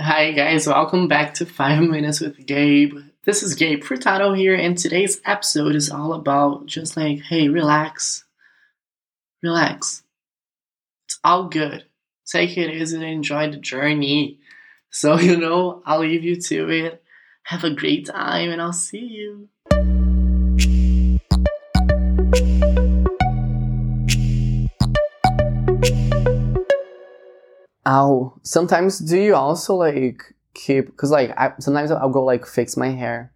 Hi, guys, welcome back to 5 Minutes with Gabe. This is Gabe Furtado here, and today's episode is all about just like, hey, relax. Relax. It's all good. Take it easy and enjoy the journey. So, you know, I'll leave you to it. Have a great time, and I'll see you. Oh, sometimes do you also like keep? Because like I, sometimes I'll go like fix my hair,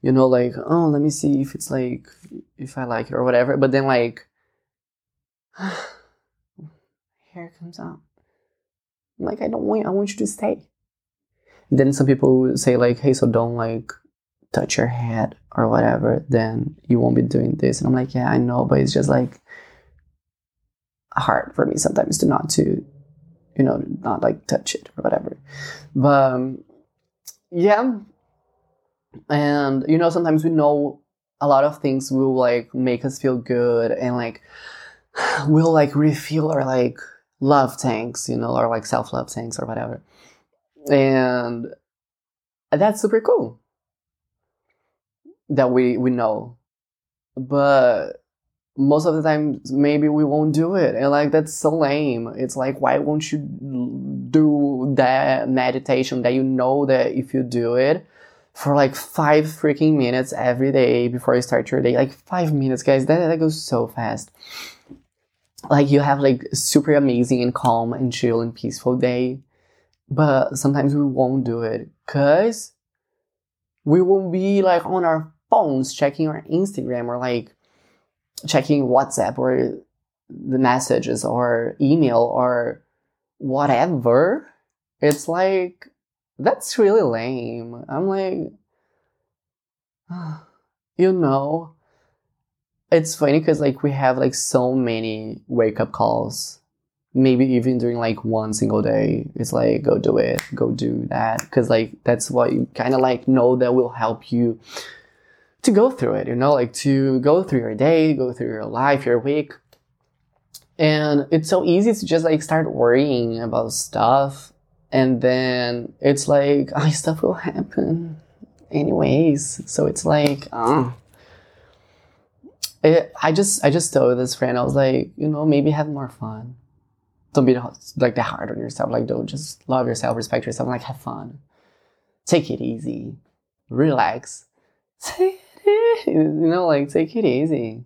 you know, like oh let me see if it's like if I like it or whatever. But then like hair comes out. I'm like I don't want I want you to stay. Then some people say like hey so don't like touch your head or whatever. Then you won't be doing this. And I'm like yeah I know, but it's just like hard for me sometimes to not to you know, not like touch it or whatever. But um, yeah, and you know, sometimes we know a lot of things will like make us feel good and like we'll like refill our like love tanks, you know, or like self love tanks or whatever. And that's super cool that we we know. But most of the time maybe we won't do it. And like that's so lame. It's like why won't you do that meditation that you know that if you do it for like five freaking minutes every day before you start your day? Like five minutes guys that, that goes so fast. Like you have like super amazing and calm and chill and peaceful day but sometimes we won't do it because we won't be like on our phones checking our instagram or like checking WhatsApp or the messages or email or whatever, it's like that's really lame. I'm like, you know, it's funny because like we have like so many wake up calls. Maybe even during like one single day, it's like go do it, go do that, because like that's what you kind of like know that will help you to go through it, you know, like to go through your day, go through your life, your week. And it's so easy to just like start worrying about stuff. And then it's like, oh, stuff will happen anyways. So it's like, oh. It, I just, I just told this friend, I was like, you know, maybe have more fun. Don't be like that hard on yourself. Like, don't just love yourself, respect yourself, like have fun. Take it easy. Relax. you know, like take it easy.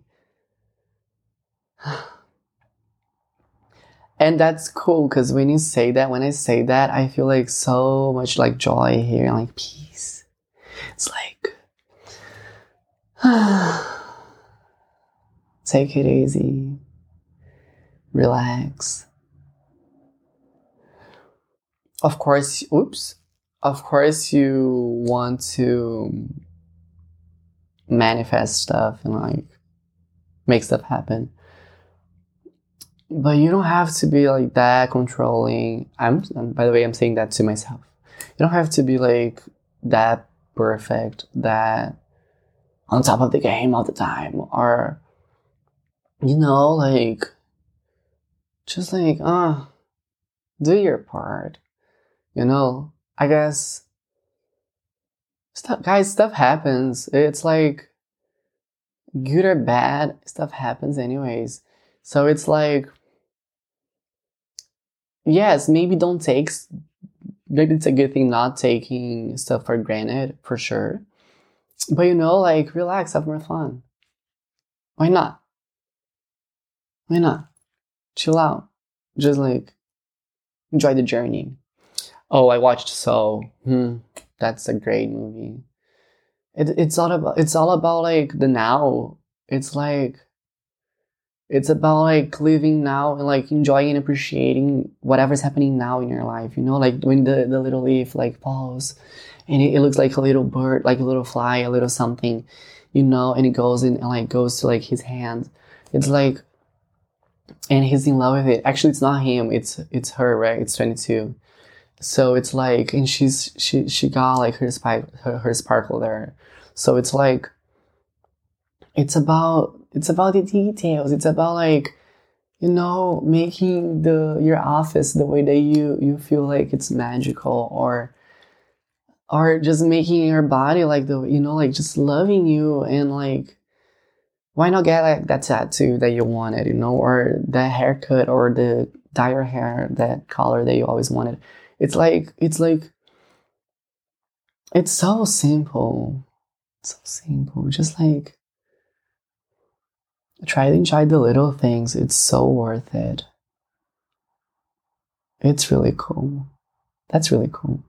and that's cool because when you say that, when I say that, I feel like so much like joy here and like peace. It's like, take it easy, relax. Of course, oops. Of course, you want to manifest stuff and like make stuff happen. But you don't have to be like that controlling. I'm by the way, I'm saying that to myself. You don't have to be like that perfect, that on top of the game all the time, or you know, like just like ah, uh, do your part. You know, I guess stuff guys stuff happens. It's like good or bad stuff happens anyways. So it's like yes maybe don't take maybe it's a good thing not taking stuff for granted for sure. But you know like relax have more fun. Why not? Why not? Chill out. Just like enjoy the journey. Oh i watched so hmm that's a great movie. It, it's all about it's all about like the now. It's like it's about like living now and like enjoying and appreciating whatever's happening now in your life. You know, like when the, the little leaf like falls and it, it looks like a little bird, like a little fly, a little something, you know, and it goes in and like goes to like his hand. It's like and he's in love with it. Actually it's not him, it's it's her, right? It's twenty two so it's like and she's she she got like her spike her, her sparkle there. So it's like it's about it's about the details. It's about like you know, making the your office the way that you you feel like it's magical or or just making your body like the you know like just loving you and like why not get like that tattoo that you wanted you know or the haircut or the dye your hair that color that you always wanted it's like it's like it's so simple. So simple. Just like try to enjoy the little things. It's so worth it. It's really cool. That's really cool